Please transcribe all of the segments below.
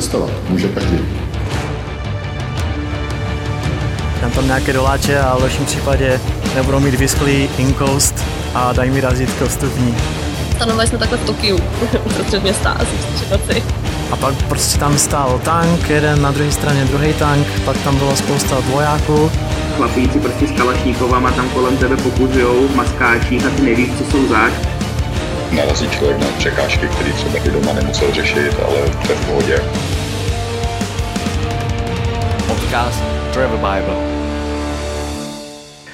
cestovat. Může každý. Dám tam nějaké doláče a v lepším případě nebudou mít vysklý inkoust a dají mi razítko vstupní. Stanovali jsme takhle v Tokiu, uprostřed města, asi v A pak prostě tam stál tank, jeden na druhé straně druhý tank, pak tam bylo spousta vojáků. Chlapíci prostě s kalašníkovama tam kolem tebe pokuzujou v maskáčích a ty nevíš, co jsou zač. Narazí člověk na překážky, které třeba i doma nemusel řešit, ale to je v pohodě. Podcast Travel Bible.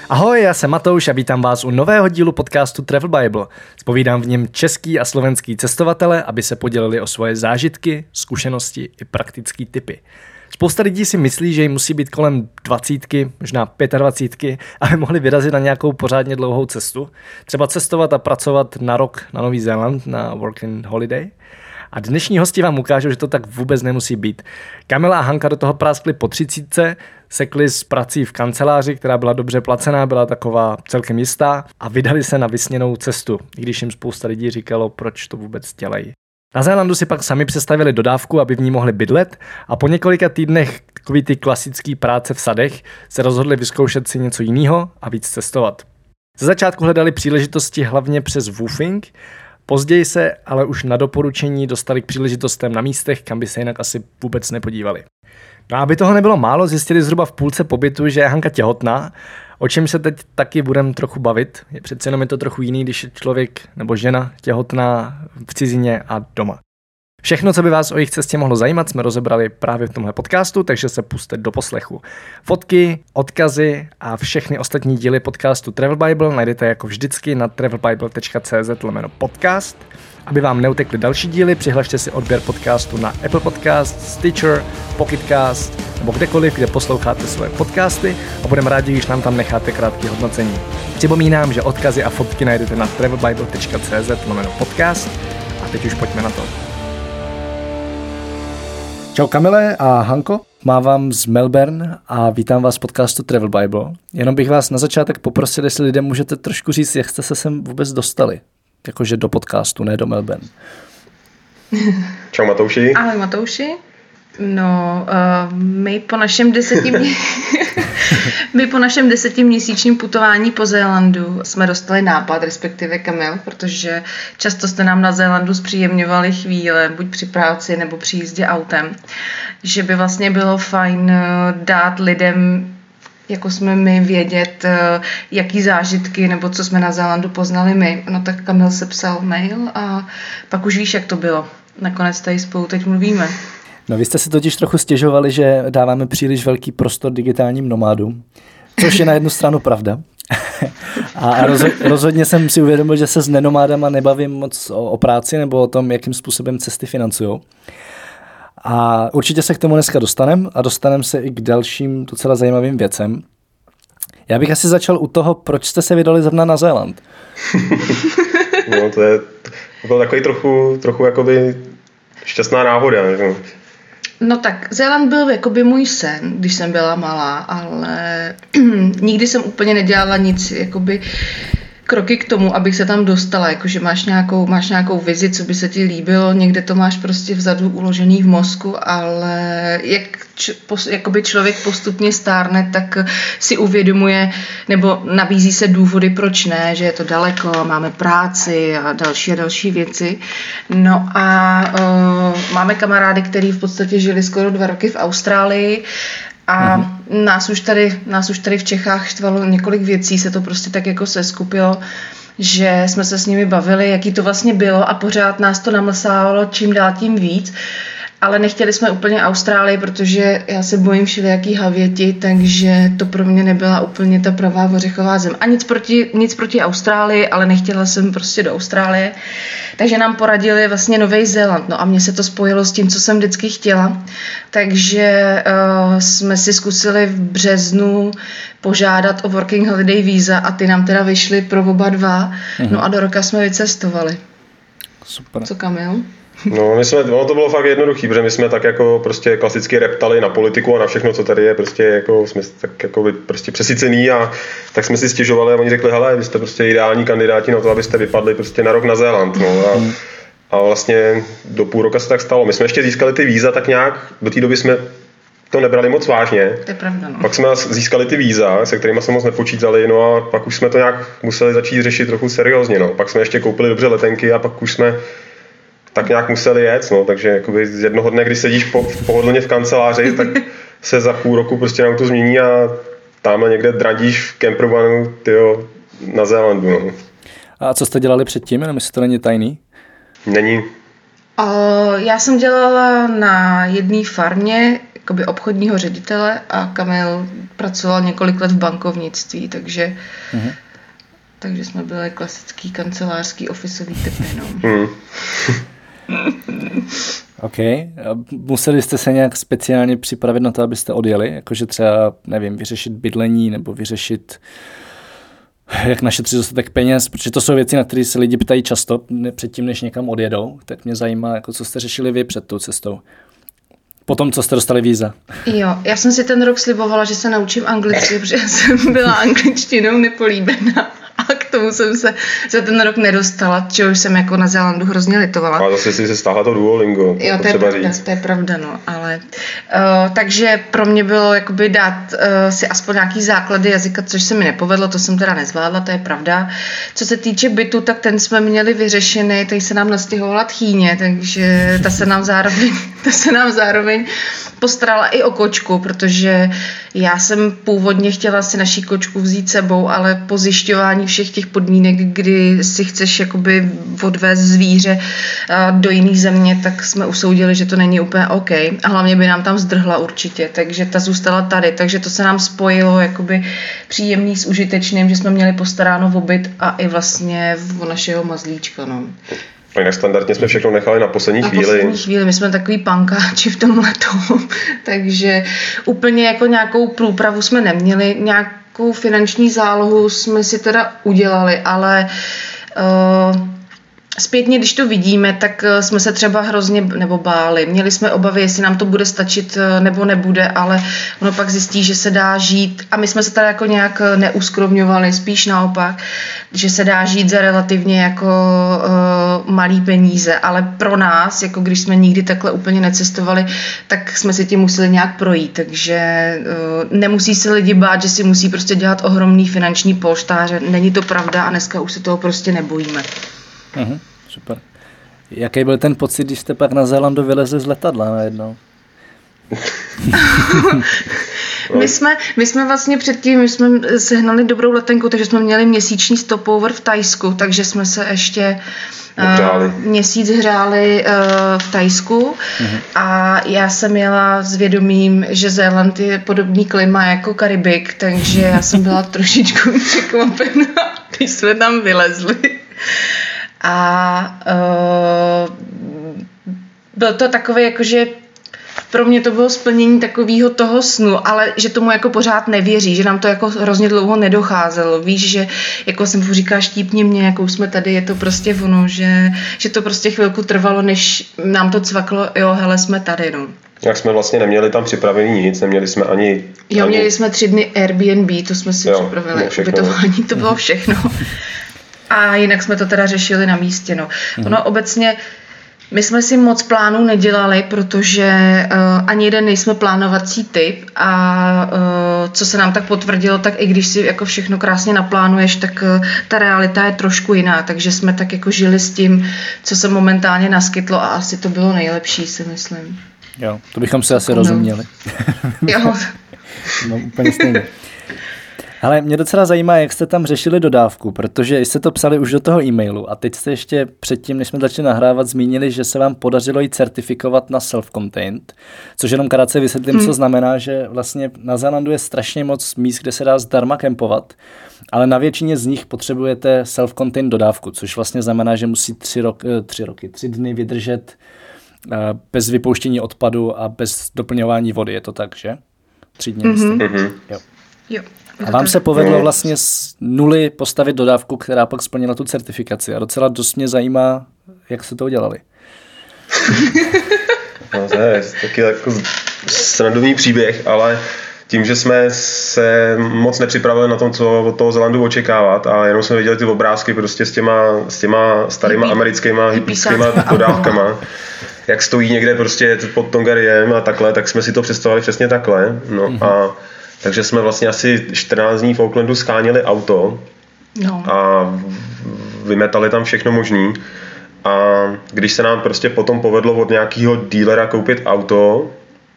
Ahoj, já jsem Matouš a vítám vás u nového dílu podcastu Travel Bible. Spovídám v něm český a slovenský cestovatele, aby se podělili o svoje zážitky, zkušenosti i praktické typy. Spousta lidí si myslí, že jim musí být kolem dvacítky, možná pětadvacítky, aby mohli vyrazit na nějakou pořádně dlouhou cestu. Třeba cestovat a pracovat na rok na Nový Zéland, na Working Holiday – a dnešní hosti vám ukážou, že to tak vůbec nemusí být. Kamila a Hanka do toho práskli po třicítce, sekli s prací v kanceláři, která byla dobře placená, byla taková celkem jistá a vydali se na vysněnou cestu, i když jim spousta lidí říkalo, proč to vůbec dělají. Na Zélandu si pak sami přestavili dodávku, aby v ní mohli bydlet a po několika týdnech takový ty klasický práce v sadech se rozhodli vyzkoušet si něco jiného a víc cestovat. Ze začátku hledali příležitosti hlavně přes woofing Později se ale už na doporučení dostali k příležitostem na místech, kam by se jinak asi vůbec nepodívali. No a aby toho nebylo málo, zjistili zhruba v půlce pobytu, že je Hanka těhotná, o čem se teď taky budeme trochu bavit. Je přece jenom je to trochu jiný, když je člověk nebo žena těhotná v cizině a doma. Všechno, co by vás o jejich cestě mohlo zajímat, jsme rozebrali právě v tomhle podcastu, takže se puste do poslechu. Fotky, odkazy a všechny ostatní díly podcastu Travel Bible najdete jako vždycky na travelbible.cz lomeno podcast. Aby vám neutekly další díly, přihlašte si odběr podcastu na Apple Podcast, Stitcher, Pocketcast nebo kdekoliv, kde posloucháte svoje podcasty a budeme rádi, když nám tam necháte krátké hodnocení. Připomínám, že odkazy a fotky najdete na travelbible.cz lomeno podcast a teď už pojďme na to. Čau Kamile a Hanko, mávám z Melbourne a vítám vás v podcastu Travel Bible. Jenom bych vás na začátek poprosil, jestli lidem můžete trošku říct, jak jste se sem vůbec dostali. Jakože do podcastu, ne do Melbourne. Čau Matouši. Ahoj Matouši. No, uh, my po našem deseti my po našem desetiměsíčním putování po Zélandu jsme dostali nápad, respektive Kamil, protože často jste nám na Zélandu zpříjemňovali chvíle, buď při práci nebo při jízdě autem, že by vlastně bylo fajn eh, dát lidem jako jsme my vědět, eh, jaký zážitky nebo co jsme na Zélandu poznali my. No tak Kamil se psal mail a pak už víš, jak to bylo. Nakonec tady spolu teď mluvíme. No vy jste si totiž trochu stěžovali, že dáváme příliš velký prostor digitálním nomádům, což je na jednu stranu pravda. a rozhodně jsem si uvědomil, že se s nenomádama nebavím moc o, o práci nebo o tom, jakým způsobem cesty financují. A určitě se k tomu dneska dostanem a dostanem se i k dalším docela zajímavým věcem. Já bych asi začal u toho, proč jste se vydali zrovna na Zéland. no to je to byl takový trochu, trochu jakoby šťastná náhoda. No tak, Zéland byl jakoby můj sen, když jsem byla malá, ale nikdy jsem úplně nedělala nic, jakoby kroky k tomu, abych se tam dostala, jakože máš nějakou, máš nějakou vizi, co by se ti líbilo, někde to máš prostě vzadu uložený v mozku, ale jak jakoby člověk postupně stárne, tak si uvědomuje, nebo nabízí se důvody, proč ne, že je to daleko, máme práci a další a další věci. No a uh, máme kamarády, kteří v podstatě žili skoro dva roky v Austrálii a mm-hmm. nás, už tady, nás už tady v Čechách štvalo několik věcí, se to prostě tak jako seskupilo, že jsme se s nimi bavili, jaký to vlastně bylo a pořád nás to namlsávalo čím dál tím víc ale nechtěli jsme úplně Austrálii, protože já se bojím všelijaký havěti, takže to pro mě nebyla úplně ta pravá ořechová zem. A nic proti, nic proti Austrálii, ale nechtěla jsem prostě do Austrálie. Takže nám poradili vlastně Nový Zéland. No a mně se to spojilo s tím, co jsem vždycky chtěla. Takže uh, jsme si zkusili v březnu požádat o Working Holiday Visa a ty nám teda vyšly pro oba dva. Mm-hmm. No a do roka jsme vycestovali. Super. Co Kamil? No, my jsme, ono to bylo fakt jednoduchý, protože my jsme tak jako prostě klasicky reptali na politiku a na všechno, co tady je, prostě jako jsme tak jako prostě přesycený a tak jsme si stěžovali a oni řekli, hele, vy jste prostě ideální kandidáti na to, abyste vypadli prostě na rok na Zéland, no a A vlastně do půl roka se tak stalo. My jsme ještě získali ty víza tak nějak, do té doby jsme to nebrali moc vážně. To je pravda, no. Pak jsme získali ty víza, se kterými jsme moc nepočítali, no a pak už jsme to nějak museli začít řešit trochu seriózně. No. Pak jsme ještě koupili dobře letenky a pak už jsme tak nějak museli jet, no, takže jakoby z jednoho dne, kdy sedíš po, pohodlně v kanceláři, tak se za půl roku prostě nám to změní a tamhle někde dradíš v campervanu, tyjo, na Zélandu, no. A co jste dělali předtím, jenom jestli to není tajný? Není. O, já jsem dělala na jedné farmě jakoby obchodního ředitele a Kamil pracoval několik let v bankovnictví, takže Mhm. takže jsme byli klasický kancelářský ofisový typy, no. Hmm. OK. Museli jste se nějak speciálně připravit na to, abyste odjeli? Jakože třeba, nevím, vyřešit bydlení nebo vyřešit jak našetřit dostatek peněz, protože to jsou věci, na které se lidi ptají často ne- předtím, než někam odjedou. Tak mě zajímá, jako co jste řešili vy před tou cestou. Potom, co jste dostali víza. Jo, já jsem si ten rok slibovala, že se naučím anglicky, protože jsem byla angličtinou nepolíbená. A k tomu jsem se za ten rok nedostala, čehož jsem jako na Zélandu hrozně litovala. A zase si se stáhla to Duolingo, to Jo, to je pravda, říct. to je pravda, no, ale uh, takže pro mě bylo jakoby dát uh, si aspoň nějaký základy jazyka, což se mi nepovedlo, to jsem teda nezvládla, to je pravda. Co se týče bytu, tak ten jsme měli vyřešený, tady se nám nastěhovala tchýně, takže ta se nám zároveň, ta se nám zároveň postarala i o kočku, protože já jsem původně chtěla si naší kočku vzít sebou, ale po zjišťování všech těch podmínek, kdy si chceš jakoby odvést zvíře a, do jiné země, tak jsme usoudili, že to není úplně OK. A hlavně by nám tam zdrhla určitě, takže ta zůstala tady. Takže to se nám spojilo jakoby příjemný s užitečným, že jsme měli postaráno v obyt a i vlastně v našeho mazlíčka. No. A jinak standardně jsme všechno nechali na poslední Na chvíli. poslední chvíli, my jsme takový pankáči v tom letu, takže úplně jako nějakou průpravu jsme neměli, nějakou finanční zálohu jsme si teda udělali, ale uh, Zpětně, když to vidíme, tak eh, jsme se třeba hrozně nebo báli. Měli jsme obavy, jestli nám to bude stačit eh, nebo nebude, ale ono pak zjistí, že se dá žít. A my jsme se teda jako nějak eh, neuskromňovali, spíš naopak, že se dá žít za relativně jako uh, malý peníze. Ale pro nás, jako když jsme nikdy takhle úplně necestovali, tak jsme si tím museli nějak projít. Takže uh, nemusí se lidi bát, že si musí prostě dělat ohromný finanční polštáře. Není to pravda a dneska už se toho prostě nebojíme. Mhm, super. Jaký byl ten pocit, když jste pak na Zélandu vylezli z letadla najednou? My jsme, my jsme vlastně předtím, my jsme sehnali dobrou letenku, takže jsme měli měsíční stopover v Tajsku, takže jsme se ještě Hřáli. uh, měsíc hřáli uh, v Tajsku a já jsem jela s vědomím, že Zéland je podobný klima jako Karibik, takže já jsem byla trošičku překvapená, když jsme tam vylezli. A uh, byl to takový jakože pro mě to bylo splnění takového toho snu, ale že tomu jako pořád nevěří, že nám to jako hrozně dlouho nedocházelo. Víš, že jako jsem mu říká, štípni mě, jako jsme tady, je to prostě ono, že, že to prostě chvilku trvalo, než nám to cvaklo, jo, hele, jsme tady, no. Jak jsme vlastně neměli tam připravený nic, neměli jsme ani... Jo, ani... měli jsme tři dny Airbnb, to jsme si Jo, připravili, bylo všechno. ubytování, to bylo všechno. A jinak jsme to teda řešili na místě, no. Ono obecně, my jsme si moc plánů nedělali, protože uh, ani jeden nejsme plánovací typ a uh, co se nám tak potvrdilo, tak i když si jako všechno krásně naplánuješ, tak uh, ta realita je trošku jiná, takže jsme tak jako žili s tím, co se momentálně naskytlo a asi to bylo nejlepší, si myslím. Jo, to bychom se asi No. rozuměli. Jo, No, úplně stejně. Ale mě docela zajímá, jak jste tam řešili dodávku, protože jste to psali už do toho e-mailu a teď jste ještě předtím, než jsme začali nahrávat, zmínili, že se vám podařilo ji certifikovat na self-contained, což jenom krátce vysvětlím, hmm. co znamená, že vlastně na Zélandu je strašně moc míst, kde se dá zdarma kempovat, ale na většině z nich potřebujete self-contained dodávku, což vlastně znamená, že musí tři, rok, eh, tři roky, tři dny vydržet eh, bez vypouštění odpadu a bez doplňování vody, je to tak, že? Tři dny, mm-hmm. Mhm. jo. A vám se povedlo vlastně z nuly postavit dodávku, která pak splnila tu certifikaci. A docela dost mě zajímá, jak se to udělali. No, to je taky jako srandový příběh, ale tím, že jsme se moc nepřipravili na tom, co od toho Zelandu očekávat a jenom jsme viděli ty obrázky prostě s těma, s těma starýma Hippie- americkýma hippísáckýma dodávkama, jak stojí někde prostě pod Tongariem a takhle, tak jsme si to představili přesně takhle. No a takže jsme vlastně asi 14 dní v Oaklandu skánili auto No. a vymetali tam všechno možný. A když se nám prostě potom povedlo od nějakého dílera koupit auto,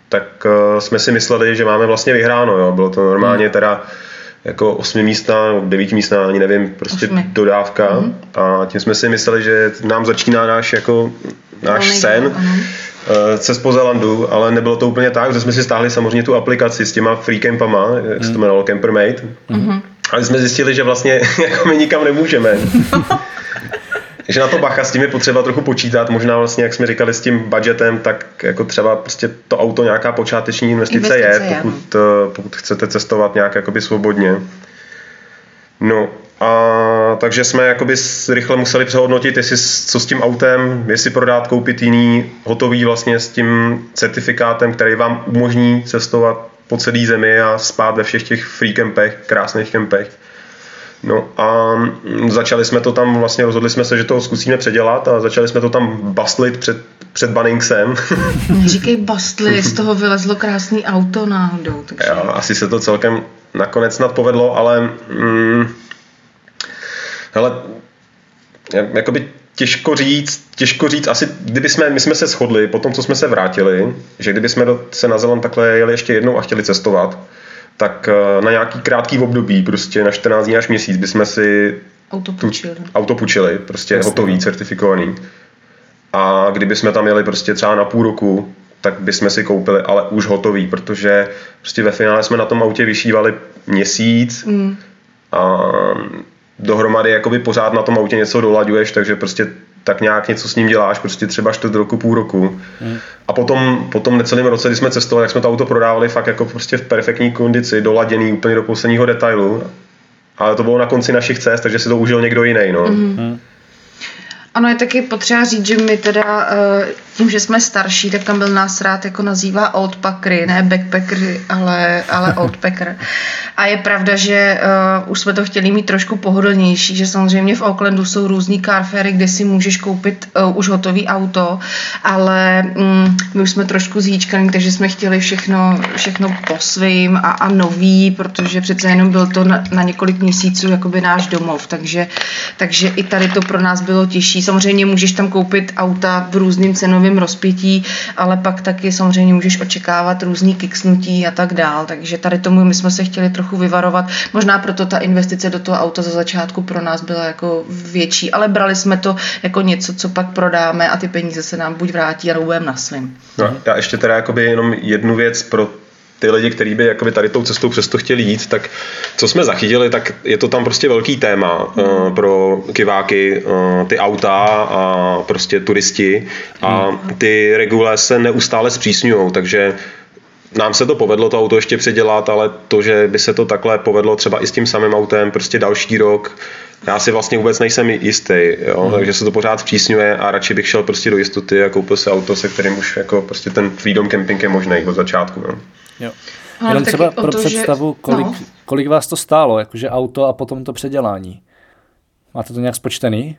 tak uh, jsme si mysleli, že máme vlastně vyhráno. Jo. Bylo to normálně teda jako osmimístná, nebo devítimístná, ani nevím, prostě Osmi. dodávka. A tím jsme si mysleli, že nám začíná náš jako náš sen život, eh, cest po Zelandu, ale nebylo to úplně tak, že jsme si stáhli samozřejmě tu aplikaci s těma free campama, jak se to jmenovalo, Campermate. Ale jsme zjistili, že vlastně jako my nikam nemůžeme. že na to bacha, s tím je potřeba trochu počítat, možná vlastně, jak jsme říkali, s tím budgetem, tak jako třeba prostě to auto nějaká počáteční investice, Investice je, je, pokud, eh, pokud chcete cestovat nějak jakoby svobodně. No a takže jsme jakoby rychle museli přehodnotit, jestli, co s tím autem, jestli prodat, koupit jiný, hotový vlastně s tím certifikátem, který vám umožní cestovat po celé zemi a spát ve všech těch free campech, krásných kempech. No a mm, začali jsme to tam, vlastně rozhodli jsme se, že to zkusíme předělat a začali jsme to tam bastlit před, před Banningsem. Neříkej bastli, z toho vylezlo krásný auto náhodou. Takže... Jo, asi se to celkem nakonec snad povedlo, ale mm, hele, ja- jakoby těžko říct, těžko říct, asi kdyby jsme, my jsme se shodli po tom, co jsme se vrátili, že kdyby jsme do, se na Zeland takhle jeli ještě jednou a chtěli cestovat, tak eh, na nějaký krátký období, prostě na 14 dní až měsíc, bychom si Auto tu půjčili. auto půjčili, prostě hotový, certifikovaný. A kdyby jsme tam jeli prostě třeba na půl roku, tak bychom si koupili, ale už hotový, protože prostě ve finále jsme na tom autě vyšívali měsíc Mm. a dohromady jakoby pořád na tom autě něco dolaďuješ, takže prostě tak nějak něco s ním děláš, prostě třeba čtvrt roku, půl roku. A potom, potom necelém roce, kdy jsme cestovali, jak jsme to auto prodávali fakt jako prostě v perfektní kondici, doladěný úplně do posledního detailu. Ale to bylo na konci našich cest, takže si to užil někdo jiný. No. Mm-hmm. Ano, je taky potřeba říct, že my teda eh, tím, že jsme starší, tak tam byl nás rád jako nazývá oldpackery, ne backpackery, ale, ale oldpacker. A je pravda, že uh, už jsme to chtěli mít trošku pohodlnější, že samozřejmě v Aucklandu jsou různý carfairy, kde si můžeš koupit uh, už hotový auto, ale mm, my už jsme trošku zhýčkaný, takže jsme chtěli všechno, všechno po svým a, a nový, protože přece jenom byl to na, na několik měsíců jakoby náš domov, takže, takže i tady to pro nás bylo těžší. Samozřejmě můžeš tam koupit auta v různým cenovém rozpětí, ale pak taky samozřejmě můžeš očekávat různý kiksnutí a tak dál, takže tady tomu my jsme se chtěli trochu vyvarovat. Možná proto ta investice do toho auta za začátku pro nás byla jako větší, ale brali jsme to jako něco, co pak prodáme a ty peníze se nám buď vrátí, nebo budeme na svým. No, já ještě teda jakoby jenom jednu věc pro ty lidi, kteří by jakoby tady tou cestou přesto chtěli jít, tak co jsme zachytili, tak je to tam prostě velký téma uh, pro kiváky, uh, ty auta a prostě turisti. A ty regule se neustále zpřísňují, takže nám se to povedlo to auto ještě předělat, ale to, že by se to takhle povedlo třeba i s tím samým autem prostě další rok, já si vlastně vůbec nejsem jistý, jo? takže se to pořád zpřísňuje a radši bych šel prostě do jistoty a koupil si auto, se kterým už jako prostě ten freedom camping je možný od začátku. No. Jo. Ale Jenom třeba pro to, že- představu, kolik, no. kolik vás to stálo, jakože auto a potom to předělání. Máte to nějak spočtený?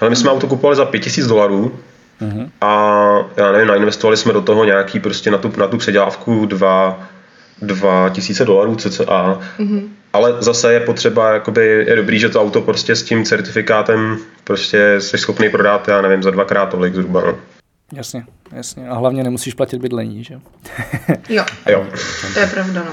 Ale my jsme auto kupovali za 5000 dolarů a já nevím, nainvestovali jsme do toho nějaký prostě na tu, na tu předělávku dva, dva tisíce dolarů cca. Ale zase je potřeba, jakoby, je dobrý, že to auto prostě s tím certifikátem prostě jsi schopný prodat, já nevím, za dvakrát tolik zhruba. No. Jasně, jasně. A hlavně nemusíš platit bydlení, že? Jo, Jo. to je pravda, no.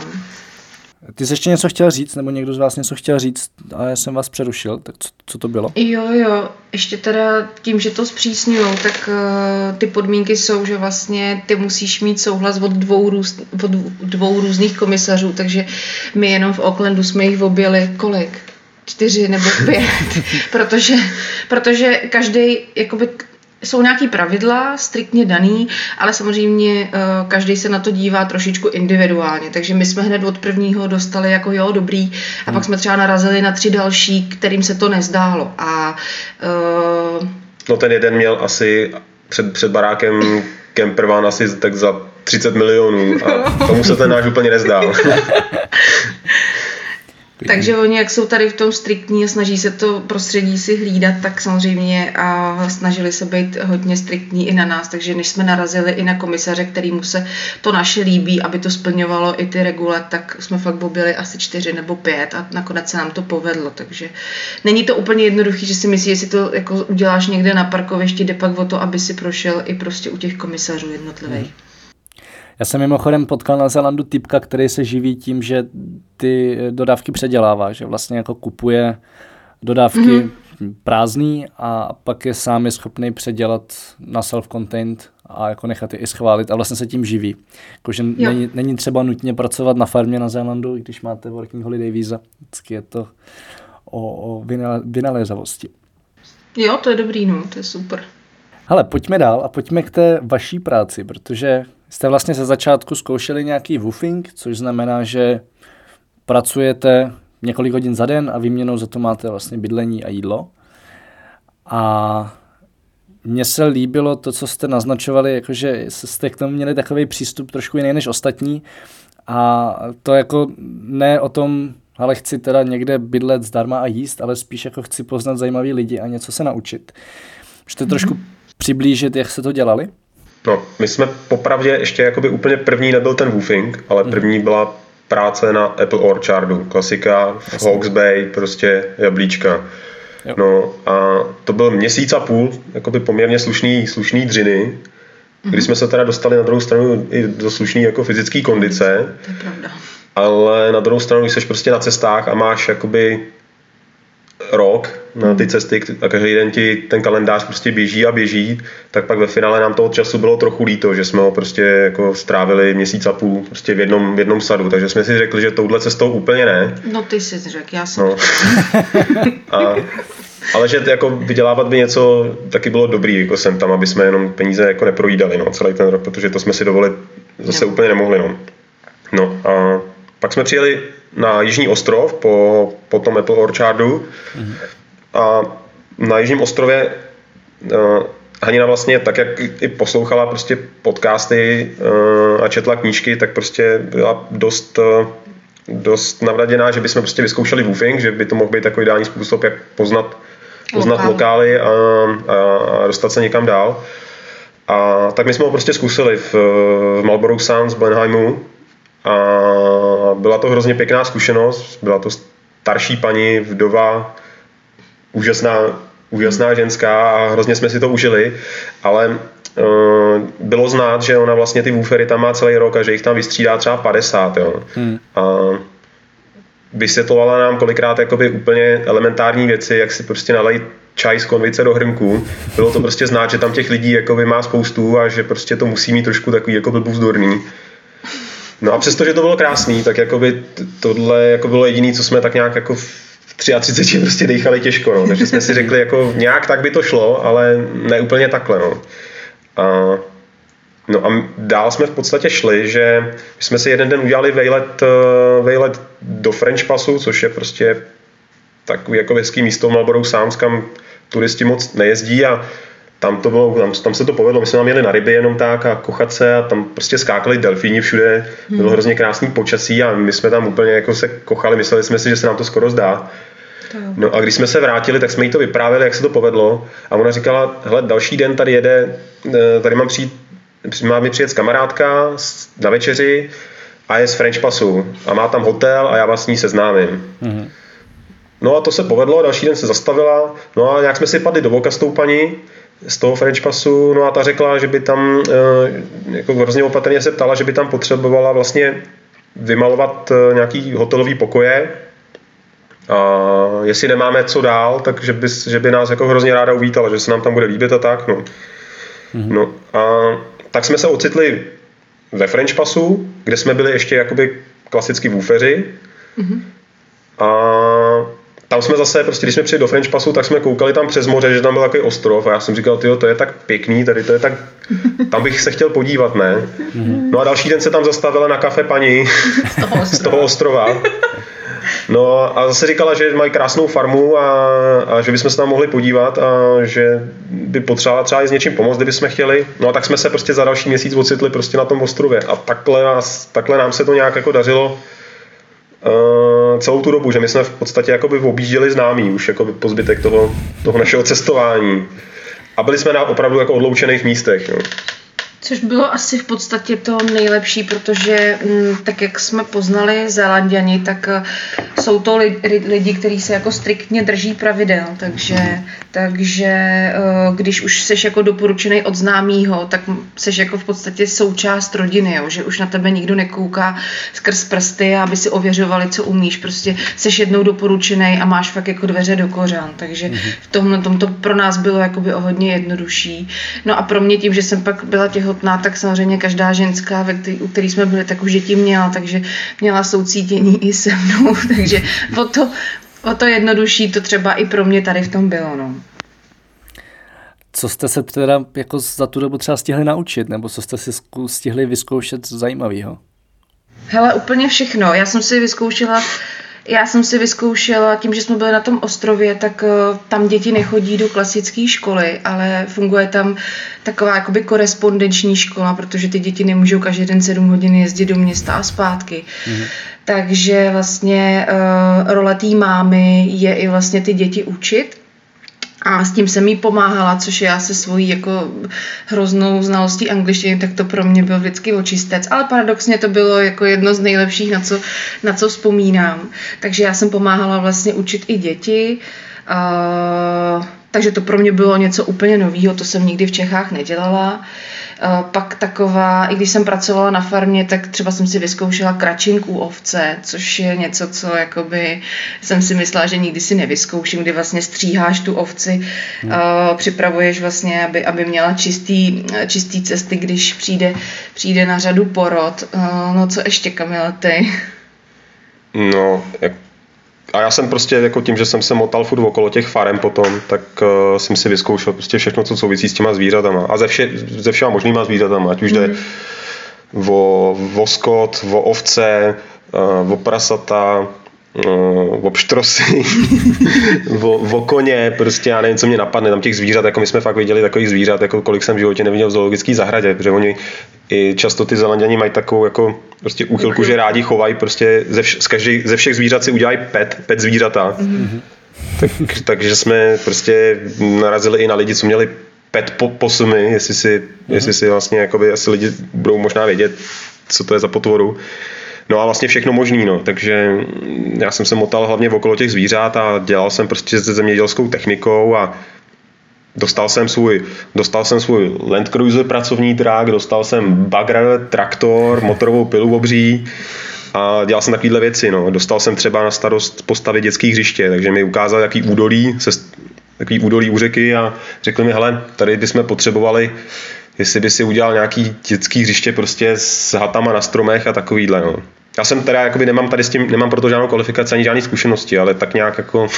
Ty jsi ještě něco chtěl říct, nebo někdo z vás něco chtěl říct a já jsem vás přerušil, tak co, co to bylo? Jo, jo, ještě teda tím, že to zpřísňují, tak uh, ty podmínky jsou, že vlastně ty musíš mít souhlas od dvou, růz, od dvou různých komisařů, takže my jenom v Aucklandu jsme jich objeli kolik? Čtyři nebo pět, protože, protože každý, jakoby, jsou nějaký pravidla, striktně daný, ale samozřejmě uh, každý se na to dívá trošičku individuálně. Takže my jsme hned od prvního dostali jako jo, dobrý, a pak jsme třeba narazili na tři další, kterým se to nezdálo. A uh, No ten jeden měl asi před, před barákem campervan asi tak za 30 milionů a tomu se ten náš úplně nezdá. Takže oni, jak jsou tady v tom striktní a snaží se to prostředí si hlídat, tak samozřejmě a snažili se být hodně striktní i na nás. Takže než jsme narazili i na komisaře, kterýmu se to naše líbí, aby to splňovalo i ty regule, tak jsme fakt byli asi čtyři nebo pět a nakonec se nám to povedlo. Takže není to úplně jednoduché, že si myslíš, jestli to jako uděláš někde na parkovišti, jde pak o to, aby si prošel i prostě u těch komisařů jednotlivých. Hmm. Já jsem mimochodem potkal na Zelandu typka, který se živí tím, že ty dodávky předělává, že vlastně jako kupuje dodávky mm-hmm. prázdný a pak je sám je schopný předělat na self-contained a jako nechat je i schválit a vlastně se tím živí. Jakože není, není třeba nutně pracovat na farmě na Zélandu, když máte working holiday visa. Vždycky je to o, o vynalézavosti. Jo, to je dobrý, no, to je super. Ale pojďme dál a pojďme k té vaší práci, protože jste vlastně ze začátku zkoušeli nějaký woofing, což znamená, že pracujete několik hodin za den a výměnou za to máte vlastně bydlení a jídlo. A mně se líbilo to, co jste naznačovali, jakože jste k tomu měli takový přístup trošku jiný než ostatní a to jako ne o tom, ale chci teda někde bydlet zdarma a jíst, ale spíš jako chci poznat zajímavý lidi a něco se naučit. Můžete mm-hmm. trošku přiblížit, jak se to dělali? No, my jsme popravdě ještě jakoby úplně první nebyl ten woofing, ale mhm. první byla práce na Apple Orchardu, klasika v Hawks Bay, prostě jablíčka. Jo. No a to byl měsíc a půl, jakoby poměrně slušný, slušný dřiny, mm-hmm. kdy jsme se teda dostali na druhou stranu i do slušný jako fyzické kondice. To je pravda. Ale na druhou stranu, když jsi prostě na cestách a máš jakoby rok na ty cesty a každý den ti ten kalendář prostě běží a běží, tak pak ve finále nám toho času bylo trochu líto, že jsme ho prostě jako strávili měsíc a půl prostě v jednom, v jednom sadu, takže jsme si řekli, že touhle cestou úplně ne. No ty jsi řekl, já jsem no. a, ale že jako vydělávat by něco taky bylo dobrý, jako jsem tam, aby jsme jenom peníze jako neprojídali no, celý ten rok, protože to jsme si dovolit zase no. úplně nemohli. No. no a pak jsme přijeli na Jižní ostrov po, po tom Apple Orchardu mm-hmm. a na Jižním ostrově uh, Hanina vlastně tak, jak i poslouchala prostě podcasty uh, a četla knížky, tak prostě byla dost, uh, dost navraděná, že bychom prostě vyzkoušeli woofing, že by to mohl být takový ideální způsob, jak poznat, poznat Lokál. lokály a, a, a dostat se někam dál. A tak my jsme ho prostě zkusili v, v Marlborough Sounds Blenheimu, a byla to hrozně pěkná zkušenost, byla to starší paní, vdova, úžasná, úžasná ženská a hrozně jsme si to užili, ale uh, bylo znát, že ona vlastně ty woofery tam má celý rok a že jich tam vystřídá třeba 50. Jo. Hmm. A vysvětlovala nám kolikrát jakoby úplně elementární věci, jak si prostě nalej čaj z konvice do hrnku. Bylo to prostě znát, že tam těch lidí jakoby má spoustu a že prostě to musí mít trošku takový jako blbůzdorný. No a přesto, že to bylo krásný, tak jakoby tohle jako bylo jediné, co jsme tak nějak jako v 33 prostě dechali těžko, no. takže jsme si řekli, jako nějak tak by to šlo, ale ne úplně takhle. No. A, no a dál jsme v podstatě šli, že jsme si jeden den udělali vejlet, eh, vejlet do French Passu, což je prostě takový jako hezký místo v Marlborough Sounds, kam turisti moc nejezdí a tam, to bylo, tam, tam se to povedlo, my jsme tam jeli na ryby jenom tak a kochat se a tam prostě skákali delfíni všude, bylo hmm. hrozně krásný počasí a my jsme tam úplně jako se kochali, mysleli jsme si, že se nám to skoro zdá. No a když jsme se vrátili, tak jsme jí to vyprávěli, jak se to povedlo a ona říkala, hele, další den tady jede, eh, tady mám přijít, má mi přijet kamarádka na večeři a je z French Passu a má tam hotel a já vás s ní seznámím. Mm-hmm. No a to se povedlo, další den se zastavila, no a nějak jsme si padli do voka s tou paní z toho French passu, no a ta řekla, že by tam, eh, jako hrozně opatrně se ptala, že by tam potřebovala vlastně vymalovat eh, nějaký hotelový pokoje a jestli nemáme co dál, tak že by, že by nás jako hrozně ráda uvítala, že se nám tam bude líbit a tak, no. Mm-hmm. no a tak jsme se ocitli ve French passu, kde jsme byli ještě jakoby klasicky woofery mm-hmm. a tam jsme zase, prostě když jsme přijeli do French Passu, tak jsme koukali tam přes moře, že tam byl takový ostrov a já jsem říkal, tyjo, to je tak pěkný, tady to je tak, tam bych se chtěl podívat, ne? No a další den se tam zastavila na kafe paní z toho ostrova No a zase říkala, že mají krásnou farmu a, a že bychom se tam mohli podívat a že by potřebovala třeba i s něčím pomoct, kdybychom chtěli. No a tak jsme se prostě za další měsíc ocitli prostě na tom ostrově a takhle, nás, takhle nám se to nějak jako dařilo uh, celou tu dobu, že my jsme v podstatě jakoby objížděli známí už jakoby po zbytek toho, toho našeho cestování. A byli jsme na opravdu jako odloučených místech. No. Což bylo asi v podstatě to nejlepší, protože m, tak jak jsme poznali Zélanděni, tak eh, jsou to lidi, lidi kteří se jako striktně drží pravidel, takže, takže eh, když už seš jako doporučený od známýho, tak seš jako v podstatě součást rodiny, jo, že už na tebe nikdo nekouká skrz prsty, aby si ověřovali, co umíš, prostě seš jednou doporučený a máš fakt jako dveře do kořán, takže v tomhle tom to pro nás bylo jakoby o hodně jednodušší. No a pro mě tím, že jsem pak byla těho těhotná, tak samozřejmě každá ženská, ve který, u který jsme byli, tak už děti měla, takže měla soucítění i se mnou, takže o to, o to jednodušší to třeba i pro mě tady v tom bylo. No. Co jste se teda jako za tu dobu třeba stihli naučit, nebo co jste si stihli vyzkoušet zajímavého? Hele, úplně všechno. Já jsem si vyzkoušela já jsem si vyzkoušela, tím, že jsme byli na tom ostrově, tak uh, tam děti nechodí do klasické školy, ale funguje tam taková jakoby korespondenční škola, protože ty děti nemůžou každý den 7 hodin jezdit do města a zpátky. Mm. Takže vlastně uh, role té mámy je i vlastně ty děti učit a s tím jsem jí pomáhala, což já se svojí jako hroznou znalostí angličtiny, tak to pro mě byl vždycky očistec. Ale paradoxně to bylo jako jedno z nejlepších, na co, na co vzpomínám. Takže já jsem pomáhala vlastně učit i děti. Uh, takže to pro mě bylo něco úplně nového, to jsem nikdy v Čechách nedělala. Uh, pak taková, i když jsem pracovala na farmě, tak třeba jsem si vyzkoušela kračinku ovce, což je něco, co jakoby jsem si myslela, že nikdy si nevyzkouším, kdy vlastně stříháš tu ovci, hmm. uh, připravuješ vlastně, aby, aby měla čistý, čistý cesty, když přijde, přijde na řadu porod. No co ještě, Kamila, ty? No, jak a já jsem prostě jako tím, že jsem se motal furt okolo těch farem potom, tak uh, jsem si vyzkoušel prostě všechno, co souvisí s těma zvířatama. A ze, vše, ze všema možnýma zvířatama, ať už jde mm. o, o skot, o ovce, uh, o prasata, uh, o pštrosy, o, o, koně, prostě já nevím, co mě napadne, tam těch zvířat, jako my jsme fakt viděli takových zvířat, jako kolik jsem v životě neviděl v zoologické zahradě, protože oni i často ty zelanděni mají takovou jako prostě úchylku, že rádi chovají prostě ze, vš- z každý, ze všech zvířat si udělají pet, pet zvířata. Mm-hmm. Tak, takže jsme prostě narazili i na lidi, co měli pet po, posumy, jestli si, mm-hmm. jestli si vlastně jakoby, asi lidi budou možná vědět, co to je za potvoru. No a vlastně všechno možný, no. Takže já jsem se motal hlavně okolo těch zvířat a dělal jsem prostě se zemědělskou technikou a Dostal jsem svůj, dostal jsem svůj Land Cruiser pracovní trák, dostal jsem bagr, traktor, motorovou pilu obří a dělal jsem takovéhle věci. No. Dostal jsem třeba na starost postavy dětských hřiště, takže mi ukázal, jaký údolí, se, jaký údolí u řeky a řekl mi, hele, tady bychom potřebovali jestli by si udělal nějaký dětský hřiště prostě s hatama na stromech a takovýhle. No. Já jsem teda, jakoby nemám tady s tím, nemám proto žádnou kvalifikaci ani žádné zkušenosti, ale tak nějak jako...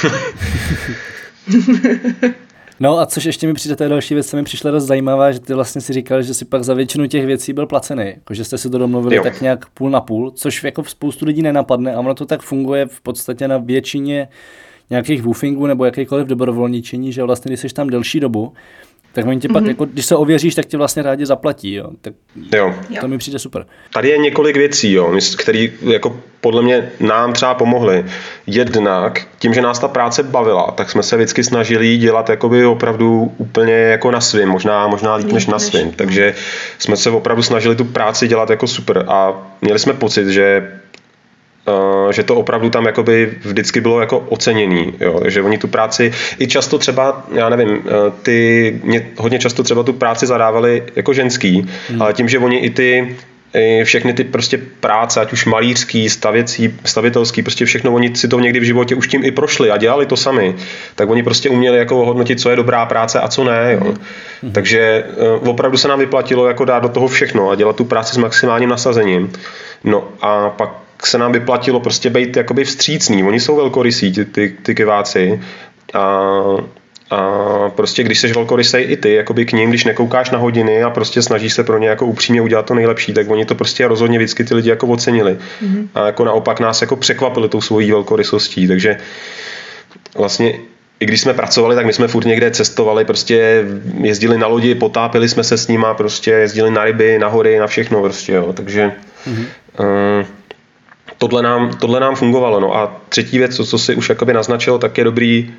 No a což ještě mi přijde, to je další věc, co mi přišla dost zajímavá, že ty vlastně si říkal, že si pak za většinu těch věcí byl placený, jako že jste si to domluvili jo. tak nějak půl na půl, což jako v spoustu lidí nenapadne a ono to tak funguje v podstatě na většině nějakých woofingů nebo jakýkoliv dobrovolničení, že vlastně když jsi tam delší dobu, tak oni tě mm-hmm. pak, mhm. jako, když se ověříš, tak tě vlastně rádi zaplatí. Jo. Tak jo. To mi přijde super. Tady je několik věcí, jo, které jako podle mě nám třeba pomohly. Jednak tím, že nás ta práce bavila, tak jsme se vždycky snažili dělat jakoby opravdu úplně jako na svým, možná, možná líp než na svým. Takže jsme se opravdu snažili tu práci dělat jako super a měli jsme pocit, že že to opravdu tam jakoby vždycky bylo jako oceněný, jo? že oni tu práci i často třeba, já nevím, eh, ty mě hodně často třeba tu práci zadávali jako ženský, hmm. ale tím, že oni i ty i všechny ty prostě práce, ať už malířský, stavěcí, stavitelský, prostě všechno, oni si to někdy v životě už tím i prošli a dělali to sami, tak oni prostě uměli jako hodnotit, co je dobrá práce a co ne. Jo. Hmm. Takže uh, opravdu se nám vyplatilo jako dát do toho všechno a dělat tu práci s maximálním nasazením. No a pak se nám vyplatilo prostě být jakoby vstřícný. Oni jsou velkorysí, ty, ty, ty keváci. A A prostě když jsi velkorysej i ty, jakoby k ním, když nekoukáš na hodiny a prostě snažíš se pro ně jako upřímně udělat to nejlepší, tak oni to prostě rozhodně vždycky ty lidi jako ocenili. Mm-hmm. A jako naopak nás jako překvapili tou svojí velkorysostí, takže vlastně i když jsme pracovali, tak my jsme furt někde cestovali, prostě jezdili na lodi, potápili jsme se s nima, prostě jezdili na ryby, na hory, na všechno prostě, jo. takže mm-hmm. uh, tohle, nám, tohle nám fungovalo. No a třetí věc, co, co si už jakoby naznačil, tak je dobrý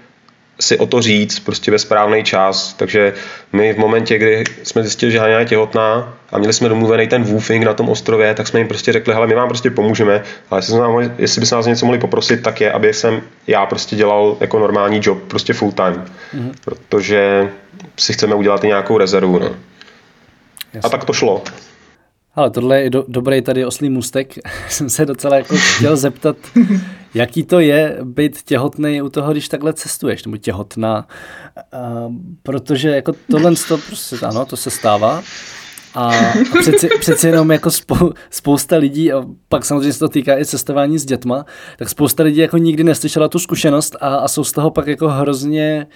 si o to říct prostě ve správný čas. Takže my v momentě, kdy jsme zjistili, že Hania je těhotná a měli jsme domluvený ten woofing na tom ostrově, tak jsme jim prostě řekli, hele, my vám prostě pomůžeme, ale jestli, nám, jestli by se nás něco mohli poprosit, tak je, aby jsem já prostě dělal jako normální job, prostě full time. Mm-hmm. Protože si chceme udělat i nějakou rezervu. No. A tak to šlo. Ale tohle je do, dobrý tady oslý můstek. Jsem se docela jako chtěl zeptat, jaký to je být těhotný u toho, když takhle cestuješ, nebo těhotná. Uh, protože jako tohle to prostě, ano, to se stává. A, a přeci, přeci jenom jako spou, spousta lidí, a pak samozřejmě se to týká i cestování s dětma, tak spousta lidí jako nikdy neslyšela tu zkušenost a, a jsou z toho pak jako hrozně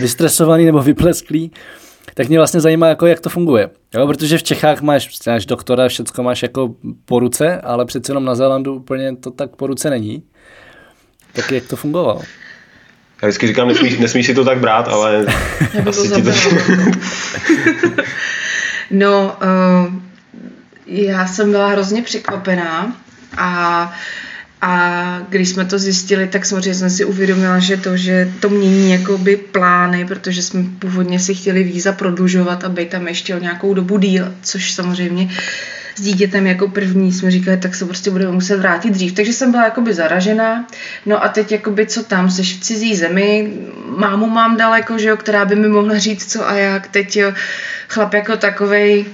vystresovaný nebo vyplesklý. Uh, tak mě vlastně zajímá, jako jak to funguje. Jo, protože v Čechách máš, máš doktora, všecko máš jako po ruce, ale přece jenom na Zélandu úplně to tak po ruce není. Tak jak to fungovalo? Já vždycky říkám, nesmíš, nesmíš si to tak brát, ale asi ti to... no, uh, já jsem byla hrozně překvapená a a když jsme to zjistili, tak samozřejmě jsem si uvědomila, že to, že to mění jakoby plány, protože jsme původně si chtěli víza prodlužovat a být tam ještě o nějakou dobu díl, což samozřejmě s dítětem jako první jsme říkali, tak se prostě budeme muset vrátit dřív. Takže jsem byla jakoby zaražená. No a teď jakoby co tam, seš v cizí zemi, mámu mám daleko, že jo, která by mi mohla říct co a jak. Teď jo, chlap jako takovej,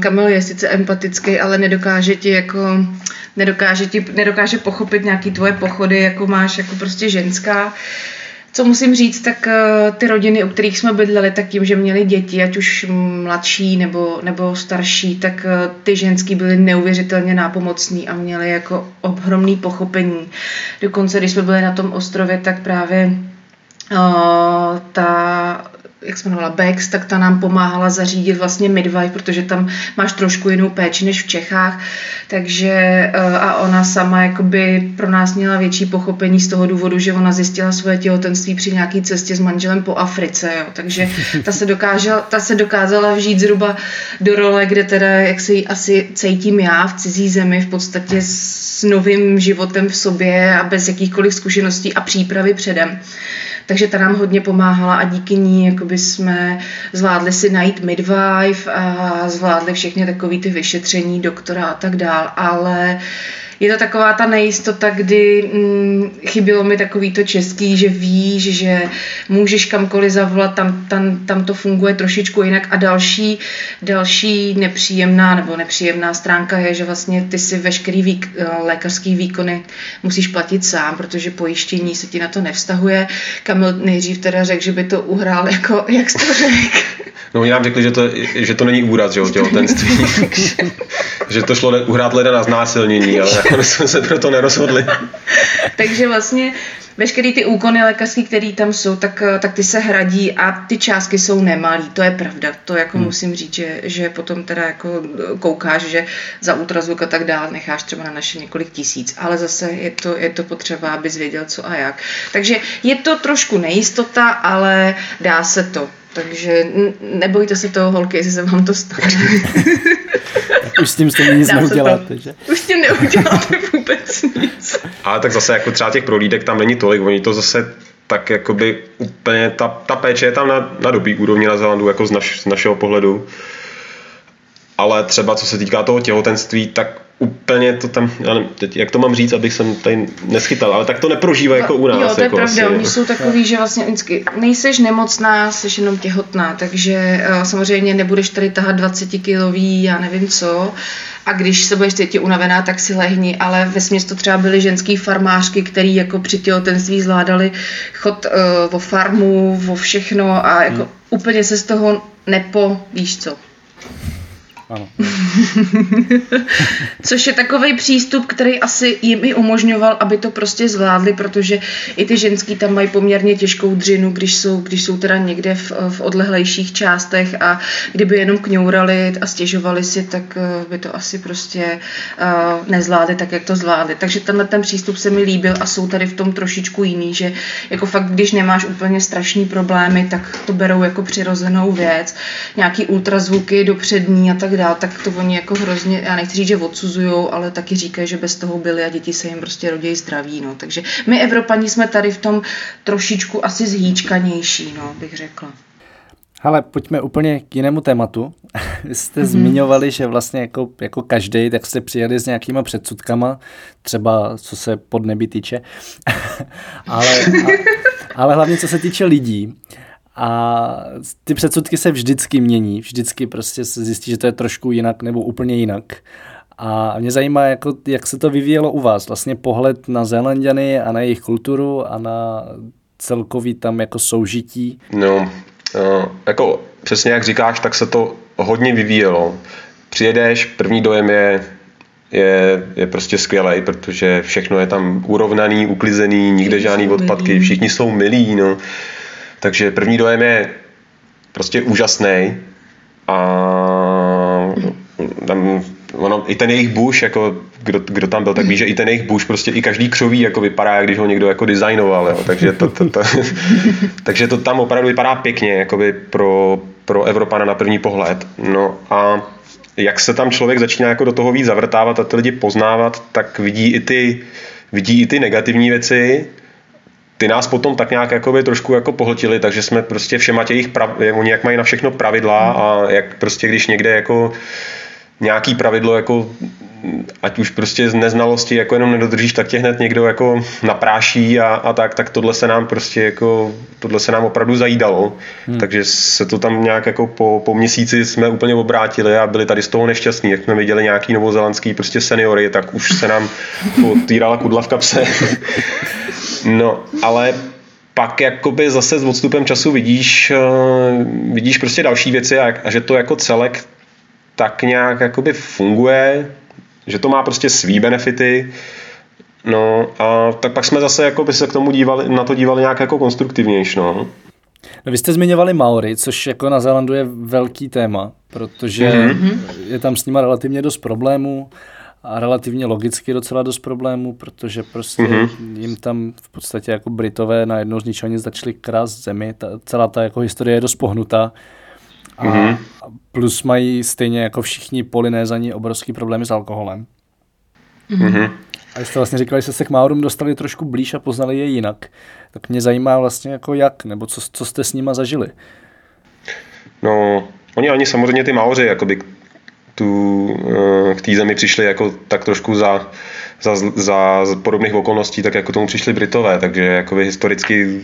Kamil je sice empatický, ale nedokáže ti jako nedokáže, ti, nedokáže pochopit nějaký tvoje pochody, jako máš jako prostě ženská. Co musím říct, tak eh, ty rodiny, u kterých jsme bydleli, tak tím, že měli děti, ať už mladší nebo, nebo starší, tak eh, ty ženský byly neuvěřitelně nápomocní a měly jako ohromný pochopení. Dokonce, když jsme byli na tom ostrově, tak právě uh, ta jak se jmenovala, Bex, tak ta nám pomáhala zařídit vlastně midwife, protože tam máš trošku jinou péči než v Čechách, takže eh, a ona sama jakoby pro nás měla větší pochopení z toho důvodu, že ona zjistila svoje těhotenství při nějaké cestě s manželem po Africe, jo. takže ta se, dokážela, ta se dokázala vžít zhruba do role, kde teda, jak se jí asi cítím já v cizí zemi, v podstatě s novým životem v sobě a bez jakýchkoliv zkušeností a přípravy předem takže ta nám hodně pomáhala a díky ní jakoby jsme zvládli si najít midwife a zvládli všechny takové ty vyšetření doktora a tak dál, ale je to taková ta nejistota, kdy mm, chybilo mi takový to český, že víš, že můžeš kamkoliv zavolat, tam, tam, tam to funguje trošičku jinak a další, další nepříjemná nebo nepříjemná stránka je, že vlastně ty si veškerý výk, eh, lékařský výkony musíš platit sám, protože pojištění se ti na to nevztahuje. Kamil nejdřív teda řekl, že by to uhrál jako, jak jsi to řekl? No oni nám řekli, že to, že to není úraz, že jo, těhotenství. že to šlo uhrát leda na znásilnění, ale nakonec jsme se pro to nerozhodli. Takže vlastně veškeré ty úkony lékařské, které tam jsou, tak, tak ty se hradí a ty částky jsou nemalý, to je pravda. To jako hmm. musím říct, že, že potom teda jako koukáš, že za ultrazvuk a tak dál necháš třeba na naše několik tisíc, ale zase je to, je to potřeba, abys věděl co a jak. Takže je to trošku nejistota, ale dá se to. Takže nebojte se toho, holky, jestli se vám to stane. už s tím stejně nic neuděláte, že? Už s tím neuděláte vůbec nic. Ale tak zase jako třeba těch prohlídek tam není tolik, oni to zase tak jakoby úplně, ta, ta péče je tam na, na dobrý úrovni na Zelandu, jako z, naš, z našeho pohledu. Ale třeba co se týká toho těhotenství, tak úplně to tam, já nevím, teď, jak to mám říct, abych jsem tady neschytal, ale tak to neprožívá jako u nás. Jo, to je jako pravda, asi, oni jsou takový, že vlastně vždycky nejseš nemocná, jsi jenom těhotná, takže uh, samozřejmě nebudeš tady tahat 20 kilový, já nevím co, a když se budeš cítit unavená, tak si lehni, ale ve to třeba byly ženský farmářky, který jako při těhotenství zvládali chod uh, o farmu, o všechno a jako hmm. úplně se z toho nepo, víš co. ano. Což je takový přístup, který asi jim i umožňoval, aby to prostě zvládli, protože i ty ženský tam mají poměrně těžkou dřinu, když jsou, když jsou teda někde v, v odlehlejších částech a kdyby jenom kňourali a stěžovali si, tak eh, by to asi prostě uh, nezvládli tak, jak to zvládli. Takže tenhle ten přístup se mi líbil a jsou tady v tom trošičku jiný, že jako fakt, když nemáš úplně strašný problémy, tak to berou jako přirozenou věc. Nějaký ultrazvuky do přední a tak dále, tak to oni jako hrozně, já nechci říct, že odsuzují, ale taky říkají, že bez toho byli a děti se jim prostě rodí zdraví. No. Takže my Evropani jsme tady v tom trošičku asi zhýčkanější, no, bych řekla. Ale pojďme úplně k jinému tématu. Vy jste mm-hmm. zmiňovali, že vlastně jako, jako každý, tak jste přijeli s nějakýma předsudkama, třeba co se pod nebi týče, ale, a, ale hlavně co se týče lidí. A ty předsudky se vždycky mění, vždycky prostě se zjistí, že to je trošku jinak nebo úplně jinak. A mě zajímá, jako, jak se to vyvíjelo u vás, vlastně pohled na Zélandiany a na jejich kulturu a na celkový tam jako soužití. No, uh, jako přesně jak říkáš, tak se to hodně vyvíjelo. Přijedeš, první dojem je, je, je prostě skvělý, protože všechno je tam urovnaný, uklizený, nikde žádný odpadky, všichni jsou milí, no. Takže první dojem je prostě úžasný a tam, ono, i ten jejich buš, jako kdo, kdo tam byl, tak ví, že i ten jejich buš, prostě i každý křoví jako vypadá, když ho někdo jako designoval, jo. takže to, to, to, takže to tam opravdu vypadá pěkně, jakoby pro, pro Evropana na první pohled. No a jak se tam člověk začíná jako do toho víc zavrtávat a ty lidi poznávat, tak vidí i ty, vidí i ty negativní věci, ty nás potom tak nějak jakoby trošku jako pohltili, takže jsme prostě všema těch prav, oni jak mají na všechno pravidla a jak prostě když někde jako nějaký pravidlo jako ať už prostě z neznalosti jako jenom nedodržíš, tak tě hned někdo jako napráší a, a tak, tak tohle se nám prostě jako, tohle se nám opravdu zajídalo. Hmm. Takže se to tam nějak jako po, po měsíci jsme úplně obrátili a byli tady z toho nešťastní. Jak jsme viděli nějaký novozelandský prostě seniory, tak už se nám otírala kudla v kapse. no, ale pak jakoby zase s odstupem času vidíš, uh, vidíš prostě další věci a, a že to jako celek tak nějak jakoby funguje, že to má prostě svý benefity, no a tak pak jsme zase jako by se k tomu dívali, na to dívali nějak jako konstruktivnější, no. No vy jste zmiňovali Maory, což jako na Zélandu je velký téma, protože mm-hmm. je tam s nima relativně dost problémů a relativně logicky docela dost problémů, protože prostě mm-hmm. jim tam v podstatě jako Britové najednou z ničeho nic začali krást zemi, ta, celá ta jako historie je dost pohnutá a mm-hmm. plus mají stejně jako všichni polinézaní obrovský problémy s alkoholem. Mm-hmm. A jste vlastně říkali, že jste se k Maurům dostali trošku blíž a poznali je jinak. Tak mě zajímá vlastně jako jak, nebo co, co jste s nima zažili. No, oni, oni samozřejmě ty Maoři, jakoby tu, eh, k té zemi přišli jako tak trošku za, za, za podobných okolností, tak jako tomu přišli Britové, takže jakoby historicky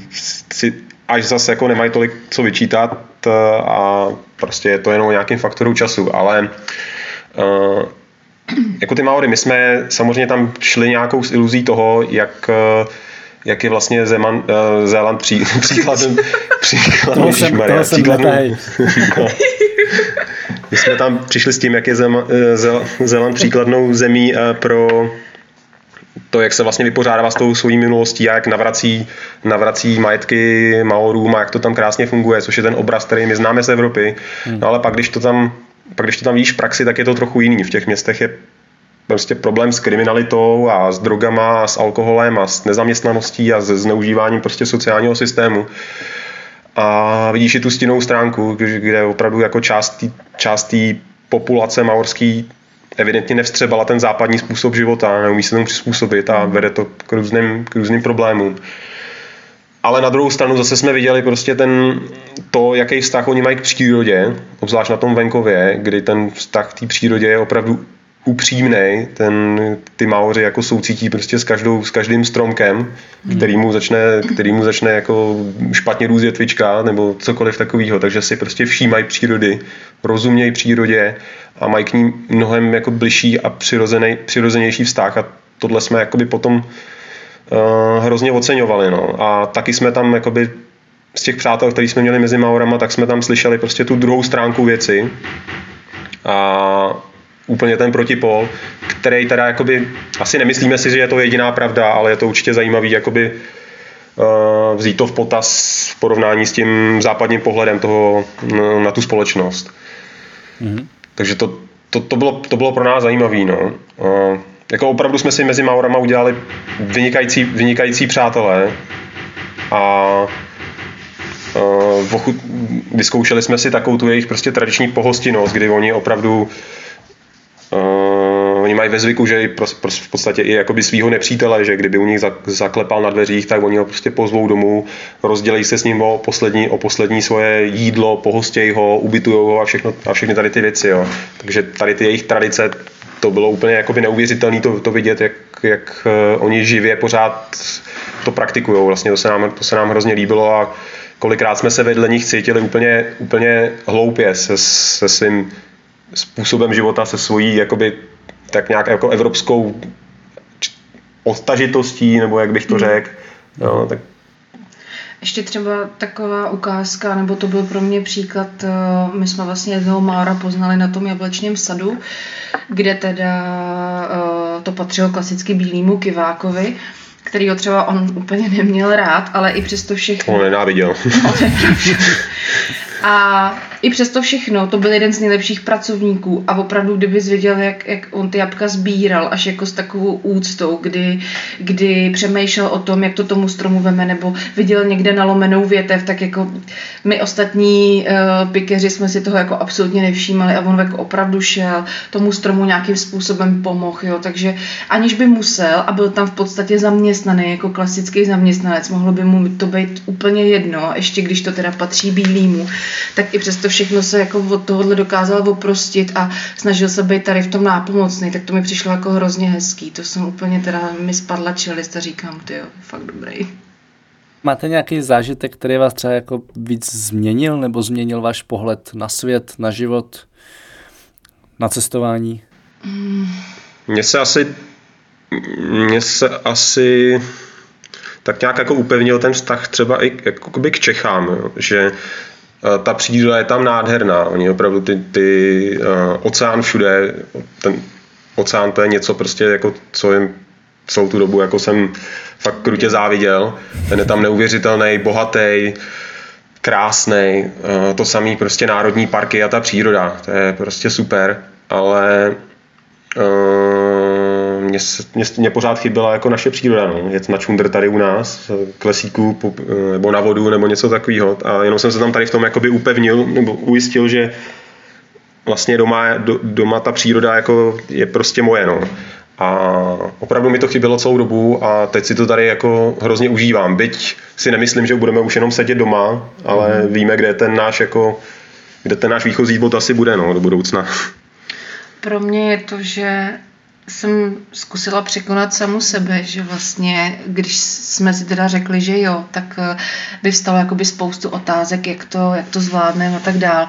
si až zase jako nemají tolik co vyčítat eh, a prostě je to jenom o nějakým faktoru času, ale uh, jako ty Maory, my jsme samozřejmě tam šli nějakou s iluzí toho, jak jak je vlastně Zeman, uh, Zéland pří, příkladem, příkladem, toho jsem, toho jsem no. My jsme tam přišli s tím, jak je Zema, Zéland příkladnou zemí pro to, jak se vlastně vypořádává s tou svojí minulostí a jak navrací, navrací majetky Maorům a jak to tam krásně funguje, což je ten obraz, který my známe z Evropy. Hmm. No ale pak když to tam pak když to tam víš v praxi, tak je to trochu jiný. V těch městech je prostě problém s kriminalitou a s drogama a s alkoholem a s nezaměstnaností a se zneužíváním prostě sociálního systému. A vidíš i tu stinnou stránku, kde opravdu jako část té populace maorský evidentně nevstřebala ten západní způsob života, neumí se tomu přizpůsobit a vede to k různým, k různým problémům. Ale na druhou stranu zase jsme viděli prostě ten, to, jaký vztah oni mají k přírodě, obzvlášť na tom venkově, kdy ten vztah k té přírodě je opravdu upřímný, ten, ty Maoři jako soucítí prostě s, každou, s každým stromkem, který mu začne, který mu začne jako špatně růst větvička nebo cokoliv takového, takže si prostě všímají přírody, rozumějí přírodě a mají k ní mnohem jako bližší a přirozený, přirozenější vztah a tohle jsme jakoby potom uh, hrozně oceňovali. No. A taky jsme tam jakoby z těch přátel, který jsme měli mezi Maurama, tak jsme tam slyšeli prostě tu druhou stránku věci, A úplně ten protipol, který teda jakoby, asi nemyslíme si, že je to jediná pravda, ale je to určitě zajímavý jakoby uh, vzít to v potaz v porovnání s tím západním pohledem toho na tu společnost. Mm-hmm. Takže to, to, to, bylo, to bylo pro nás zajímavé. No. Uh, jako opravdu jsme si mezi Maurama udělali vynikající, vynikající přátelé a uh, vyzkoušeli jsme si takovou tu jejich prostě tradiční pohostinnost, kdy oni opravdu Uh, oni mají ve zvyku, že pro, pro, v podstatě i jakoby svýho nepřítele, že kdyby u nich zaklepal na dveřích, tak oni ho prostě pozvou domů, rozdělejí se s ním o poslední, o poslední svoje jídlo, pohostějí ho, ubytují ho a, všechno, a všechny tady ty věci. Jo. Takže tady ty jejich tradice, to bylo úplně jakoby neuvěřitelné to, to vidět, jak, jak uh, oni živě pořád to praktikují. Vlastně to se, nám, to se nám hrozně líbilo a kolikrát jsme se vedle nich cítili úplně, úplně hloupě se, se svým způsobem života, se svojí jakoby tak nějak jako evropskou odtažitostí, nebo jak bych to mhm. řekl. No, tak ještě třeba taková ukázka, nebo to byl pro mě příklad, eh, my jsme vlastně jednoho Mára poznali na tom jablečním sadu, kde teda eh, to patřilo klasicky bílému kivákovi, který ho třeba on úplně neměl rád, ale i přesto všechno. On nenáviděl. A i přesto všechno, to byl jeden z nejlepších pracovníků a opravdu, kdyby zvěděl, jak, jak on ty jabka sbíral, až jako s takovou úctou, kdy, kdy přemýšlel o tom, jak to tomu stromu veme, nebo viděl někde nalomenou větev, tak jako my ostatní uh, pikeři jsme si toho jako absolutně nevšímali a on jako opravdu šel, tomu stromu nějakým způsobem pomohl, jo, takže aniž by musel a byl tam v podstatě zaměstnaný jako klasický zaměstnanec, mohlo by mu to být úplně jedno, ještě když to teda patří bílýmu, tak i přesto všechno se jako od tohohle dokázal oprostit a snažil se být tady v tom nápomocný, tak to mi přišlo jako hrozně hezký. To jsem úplně teda mi spadla čelist a říkám, ty jo, fakt dobrý. Máte nějaký zážitek, který vás třeba jako víc změnil nebo změnil váš pohled na svět, na život, na cestování? Mně se asi mně se asi tak nějak jako upevnil ten vztah třeba i jako k Čechám, jo? že ta příroda je tam nádherná. Oni opravdu ty, ty uh, oceán všude, ten oceán to je něco prostě jako, co jim celou tu dobu jako jsem fakt krutě záviděl. Ten je tam neuvěřitelný, bohatý, krásný. Uh, to samý prostě národní parky a ta příroda. To je prostě super, ale uh, mě, mě, mě pořád chyběla jako naše příroda, no. jet na čundr tady u nás, k lesíku nebo na vodu nebo něco takového. A jenom jsem se tam tady v tom jakoby upevnil nebo ujistil, že vlastně doma, do, doma ta příroda jako je prostě moje. No. A opravdu mi to chybělo celou dobu a teď si to tady jako hrozně užívám. Byť si nemyslím, že budeme už jenom sedět doma, ale mm. víme, kde ten náš jako, kde ten náš výchozí bod asi bude no, do budoucna. Pro mě je to, že jsem zkusila překonat samu sebe, že vlastně, když jsme si teda řekli, že jo, tak eh, vyvstalo jakoby spoustu otázek, jak to, jak to zvládneme a tak dál.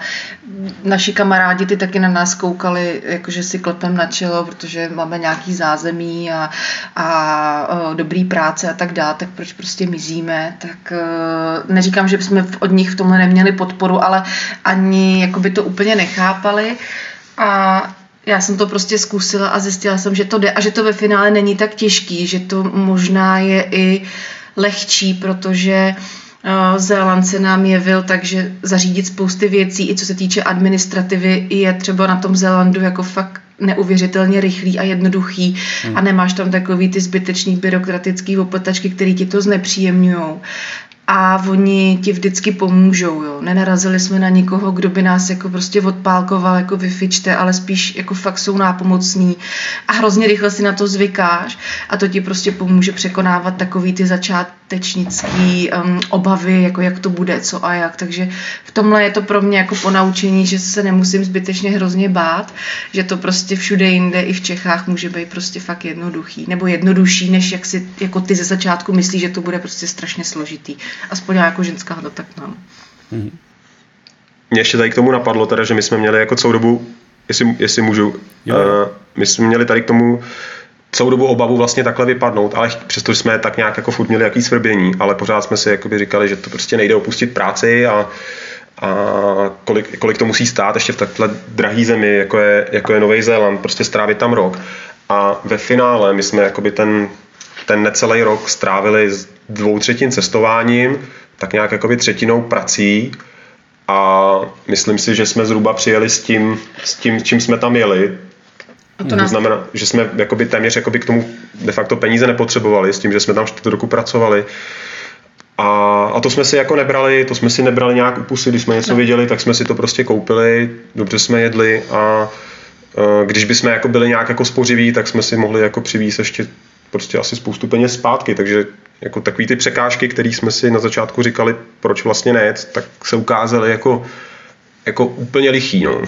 Naši kamarádi ty taky na nás koukali, jakože si klepem na čelo, protože máme nějaký zázemí a, a, a dobrý práce a tak dál, tak proč prostě mizíme, tak eh, neříkám, že jsme od nich v tomhle neměli podporu, ale ani jakoby to úplně nechápali a já jsem to prostě zkusila a zjistila jsem, že to jde a že to ve finále není tak těžký, že to možná je i lehčí, protože uh, Zéland se nám jevil takže zařídit spousty věcí, i co se týče administrativy, je třeba na tom Zélandu jako fakt neuvěřitelně rychlý a jednoduchý hmm. a nemáš tam takový ty zbytečný byrokratický opletačky, který ti to znepříjemňují a oni ti vždycky pomůžou. Jo. Nenarazili jsme na nikoho, kdo by nás jako prostě odpálkoval, jako vyfičte, ale spíš jako fakt jsou nápomocní a hrozně rychle si na to zvykáš a to ti prostě pomůže překonávat takový ty začátečnický um, obavy, jako jak to bude, co a jak. Takže v tomhle je to pro mě jako ponaučení, že se nemusím zbytečně hrozně bát, že to prostě všude jinde i v Čechách může být prostě fakt jednoduchý, nebo jednodušší, než jak si jako ty ze začátku myslíš, že to bude prostě strašně složitý aspoň já jako ženská to tak mám. Mm-hmm. Mě ještě tady k tomu napadlo, teda, že my jsme měli jako celou dobu, jestli, jestli můžu, jo. Uh, my jsme měli tady k tomu celou dobu obavu vlastně takhle vypadnout, ale přesto jsme tak nějak jako furt měli jaký svrbění, ale pořád jsme si jakoby říkali, že to prostě nejde opustit práci a, a kolik, kolik to musí stát ještě v takhle drahý zemi, jako je, jako je Nový Zéland, prostě strávit tam rok. A ve finále my jsme jakoby ten, ten necelý rok strávili s dvou třetin cestováním, tak nějak jakoby třetinou prací a myslím si, že jsme zhruba přijeli s tím, s tím, čím jsme tam jeli. A to To nás znamená, že jsme jakoby téměř jakoby k tomu de facto peníze nepotřebovali, s tím, že jsme tam čtvrt roku pracovali. A, a to jsme si jako nebrali, to jsme si nebrali nějak u pusy, když jsme něco viděli, tak jsme si to prostě koupili, dobře jsme jedli a e, když bychom jako byli nějak jako spořiví, tak jsme si mohli jako přivízt ještě prostě asi spoustu peněz zpátky, takže jako takový ty překážky, které jsme si na začátku říkali, proč vlastně ne, tak se ukázaly jako, jako úplně lichý, no.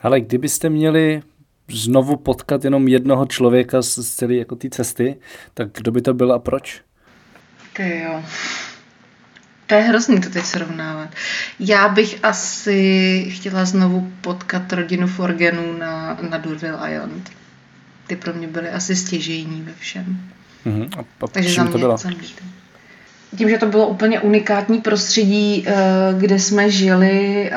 Ale kdybyste měli znovu potkat jenom jednoho člověka z celé jako té cesty, tak kdo by to byl a proč? Ty jo. To je hrozný to teď srovnávat. Já bych asi chtěla znovu potkat rodinu Forgenů na, na Durville Island. Ty pro mě byly asi stěžejní ve všem. Mhm. A, a Takže za mě, to bylo? za mě. Tím, že to bylo úplně unikátní prostředí, eh, kde jsme žili,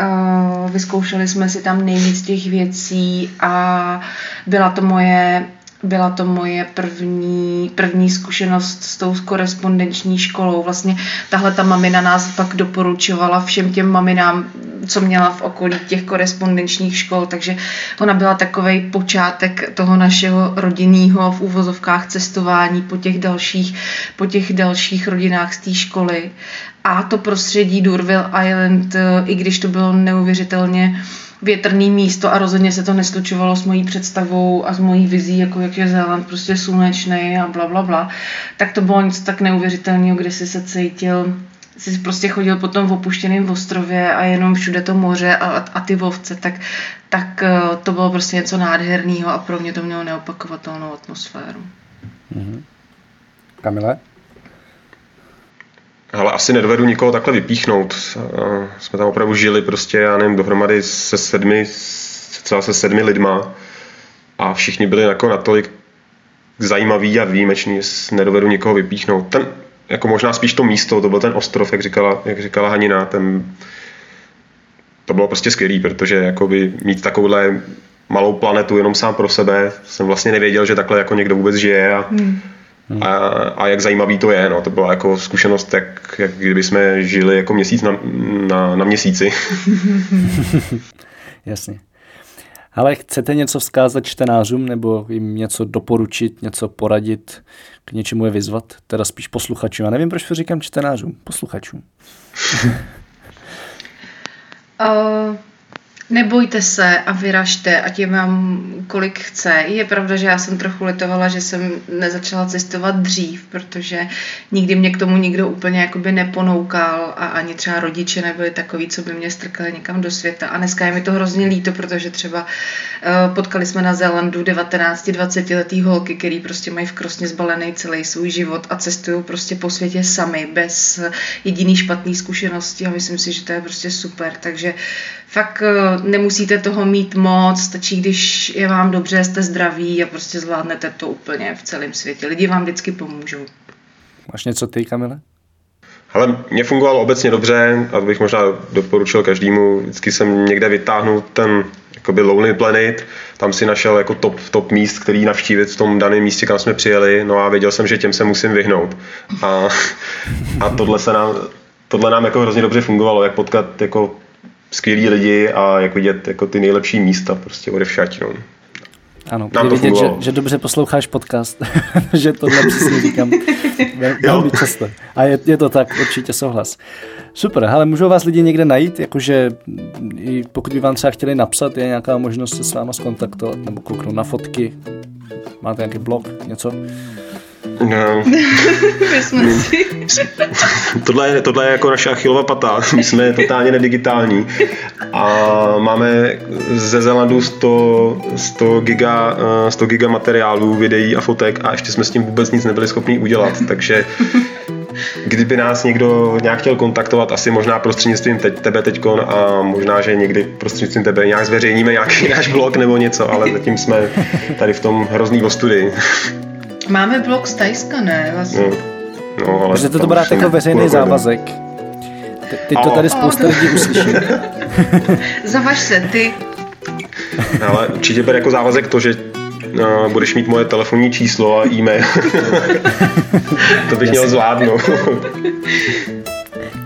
vyzkoušeli jsme si tam nejvíc těch věcí a byla to moje byla to moje první, první zkušenost s tou korespondenční školou. Vlastně tahle ta mamina nás pak doporučovala všem těm maminám, co měla v okolí těch korespondenčních škol, takže ona byla takový počátek toho našeho rodinného v úvozovkách cestování po těch dalších, po těch dalších rodinách z té školy. A to prostředí Durville Island, i když to bylo neuvěřitelně větrný místo a rozhodně se to neslučovalo s mojí představou a s mojí vizí, jako jak je Zéland prostě slunečný a bla, bla, bla, tak to bylo něco tak neuvěřitelného, kde si se cítil jsi prostě chodil po tom opuštěném ostrově a jenom všude to moře a, a ty vovce, tak, tak eh, to bylo prostě něco nádherného a pro mě to mělo neopakovatelnou atmosféru. Kamile? Ale asi nedovedu nikoho takhle vypíchnout. Eh, Jsme tam opravdu žili prostě, já nevím, dohromady se sedmi, třeba se sedmi lidma a všichni byli jako natolik zajímaví a výjimeční, že nedovedu nikoho vypíchnout. Ten, jako možná spíš to místo, to byl ten ostrov, jak říkala, jak říkala Hanina, ten, to bylo prostě skvělý, protože jakoby mít takovouhle malou planetu jenom sám pro sebe, jsem vlastně nevěděl, že takhle jako někdo vůbec žije a, hmm. A, a jak zajímavý to je. No. To byla jako zkušenost, jak, jak kdyby jsme žili jako měsíc na, na, na měsíci. Jasně. Ale chcete něco vzkázat čtenářům nebo jim něco doporučit, něco poradit, k něčemu je vyzvat? Teda spíš posluchačům. Já nevím, proč to říkám čtenářům, posluchačům. Uh, nebojte se a vyražte, ať je vám kolik chce. Je pravda, že já jsem trochu litovala, že jsem nezačala cestovat dřív, protože nikdy mě k tomu nikdo úplně jakoby neponoukal a ani třeba rodiče nebyli takový, co by mě strkali někam do světa. A dneska je mi to hrozně líto, protože třeba uh, potkali jsme na Zélandu 19-20 letý holky, který prostě mají v krosně zbalený celý svůj život a cestují prostě po světě sami, bez jediný špatný zkušenosti a myslím si, že to je prostě super. Takže fakt uh, nemusíte toho mít moc, stačí, když je vám dobře, jste zdraví a prostě zvládnete to úplně v celém světě. Lidi vám vždycky pomůžou. Máš něco ty, Kamile? Ale mě fungovalo obecně dobře a to bych možná doporučil každému. Vždycky jsem někde vytáhnul ten jakoby Lonely Planet, tam si našel jako top, top míst, který navštívit v tom daném místě, kam jsme přijeli, no a věděl jsem, že těm se musím vyhnout. A, a tohle, se nám, tohle nám jako hrozně dobře fungovalo, jak potkat jako skvělí lidi a jak vidět jako ty nejlepší místa prostě odevšať. No. Ano, Nám to vidět, že, že dobře posloucháš podcast, že tohle přesně říkám vel- velmi často. A je, je to tak, určitě souhlas. Super, ale můžou vás lidi někde najít, jakože i pokud by vám třeba chtěli napsat, je nějaká možnost se s váma skontaktovat nebo kouknout na fotky, máte nějaký blog, něco? No, tohle, je, tohle je jako naše achilová pata. My jsme totálně nedigitální. A máme ze Zelandu 100, 100, giga, eh, 100 giga materiálů, videí a fotek a ještě jsme s tím vůbec nic nebyli schopni udělat. Takže kdyby nás někdo nějak chtěl kontaktovat, asi možná prostřednictvím teď, tebe teďkon a možná, že někdy prostřednictvím tebe nějak zveřejníme nějaký náš blog nebo něco, ale zatím jsme tady v tom hrozný ostudy. Máme blog z Tajska, ne? Vlastně. No, no, ale Můžete to brát jako veřejný půl roku závazek. Teď to tady spousta lidí uslyší. Zavaž se, ty. Ale určitě ber jako závazek to, že uh, budeš mít moje telefonní číslo a e-mail. to bych měl zvládnout.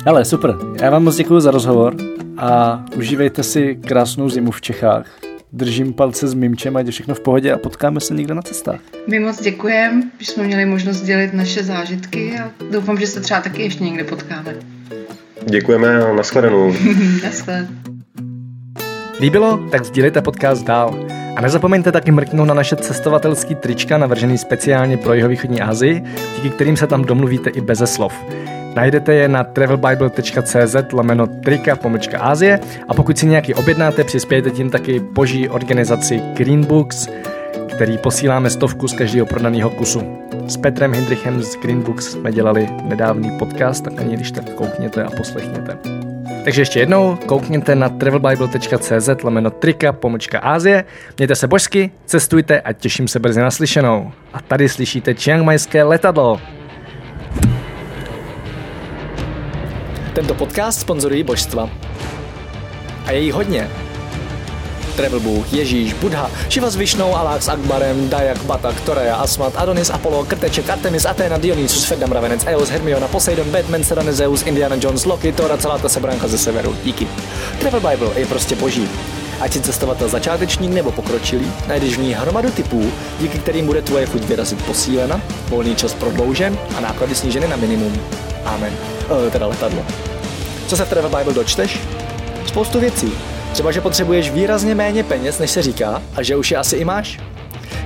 Ale super, já vám moc děkuji za rozhovor a užívejte si krásnou zimu v Čechách. Držím palce s Mimčem, ať je všechno v pohodě a potkáme se někde na cestách. My moc děkujeme, že jsme měli možnost dělit naše zážitky a doufám, že se třeba taky ještě někde potkáme. Děkujeme a nashledanou. Naschle. Líbilo? Tak sdílejte podcast dál. A nezapomeňte taky mrknout na naše cestovatelský trička navržený speciálně pro jihovýchodní Asii, díky kterým se tam domluvíte i beze slov. Najdete je na travelbible.cz lomeno trika pomlčka Asie a pokud si nějaký objednáte, přispějte tím taky boží organizaci Green Books, který posíláme stovku z každého prodaného kusu. S Petrem Hindrichem z Green Books jsme dělali nedávný podcast, tak ani když tak koukněte a poslechněte. Takže ještě jednou, koukněte na travelbible.cz lomeno trika pomlčka Asie, mějte se božsky, cestujte a těším se brzy naslyšenou. A tady slyšíte Chiangmajské letadlo. Tento podcast sponzorují božstva. A je jí hodně. Travel Bůh, Ježíš, Buddha, Šiva s Višnou, Alák s Akbarem, Dajak, Batak, Toreja, Asmat, Adonis, Apollo, Krteček, Artemis, Athena, Dionysus, Fedam, Ravenec, Eos, Hermiona, Poseidon, Batman, Serena, Zeus, Indiana Jones, Loki, Thor a celá ta sebranka ze severu. Díky. Travel Bible je prostě boží. Ať si cestovatel začátečník nebo pokročilý, najdeš v ní hromadu typů, díky kterým bude tvoje chuť vyrazit posílena, volný čas prodloužen a náklady sníženy na minimum. Amen. E, teda letadlo. Co se v Travel Bible dočteš? Spoustu věcí. Třeba, že potřebuješ výrazně méně peněz, než se říká, a že už je asi i máš.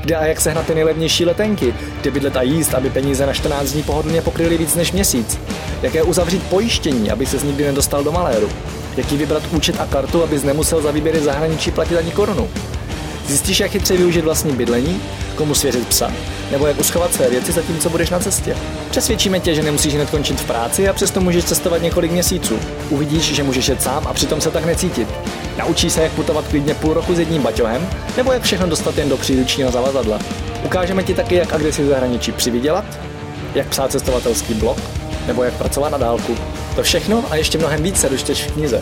Kde a jak sehnat ty nejlevnější letenky, kde bydlet a jíst, aby peníze na 14 dní pohodlně pokryly víc než měsíc. Jaké uzavřít pojištění, aby se nikdy nedostal do maléru. Jaký vybrat účet a kartu, abys nemusel za výběry zahraničí platit ani korunu. Zjistíš, jak chytře využít vlastní bydlení, komu svěřit psa, nebo jak uschovat své věci zatímco budeš na cestě. Přesvědčíme tě, že nemusíš hned končit v práci a přesto můžeš cestovat několik měsíců. Uvidíš, že můžeš jet sám a přitom se tak necítit. Naučíš se, jak putovat klidně půl roku s jedním baťohem, nebo jak všechno dostat jen do příručního zavazadla. Ukážeme ti taky, jak a kde si v zahraničí přivydělat, jak psát cestovatelský blog, nebo jak pracovat na dálku. To všechno a ještě mnohem víc se dočteš v knize.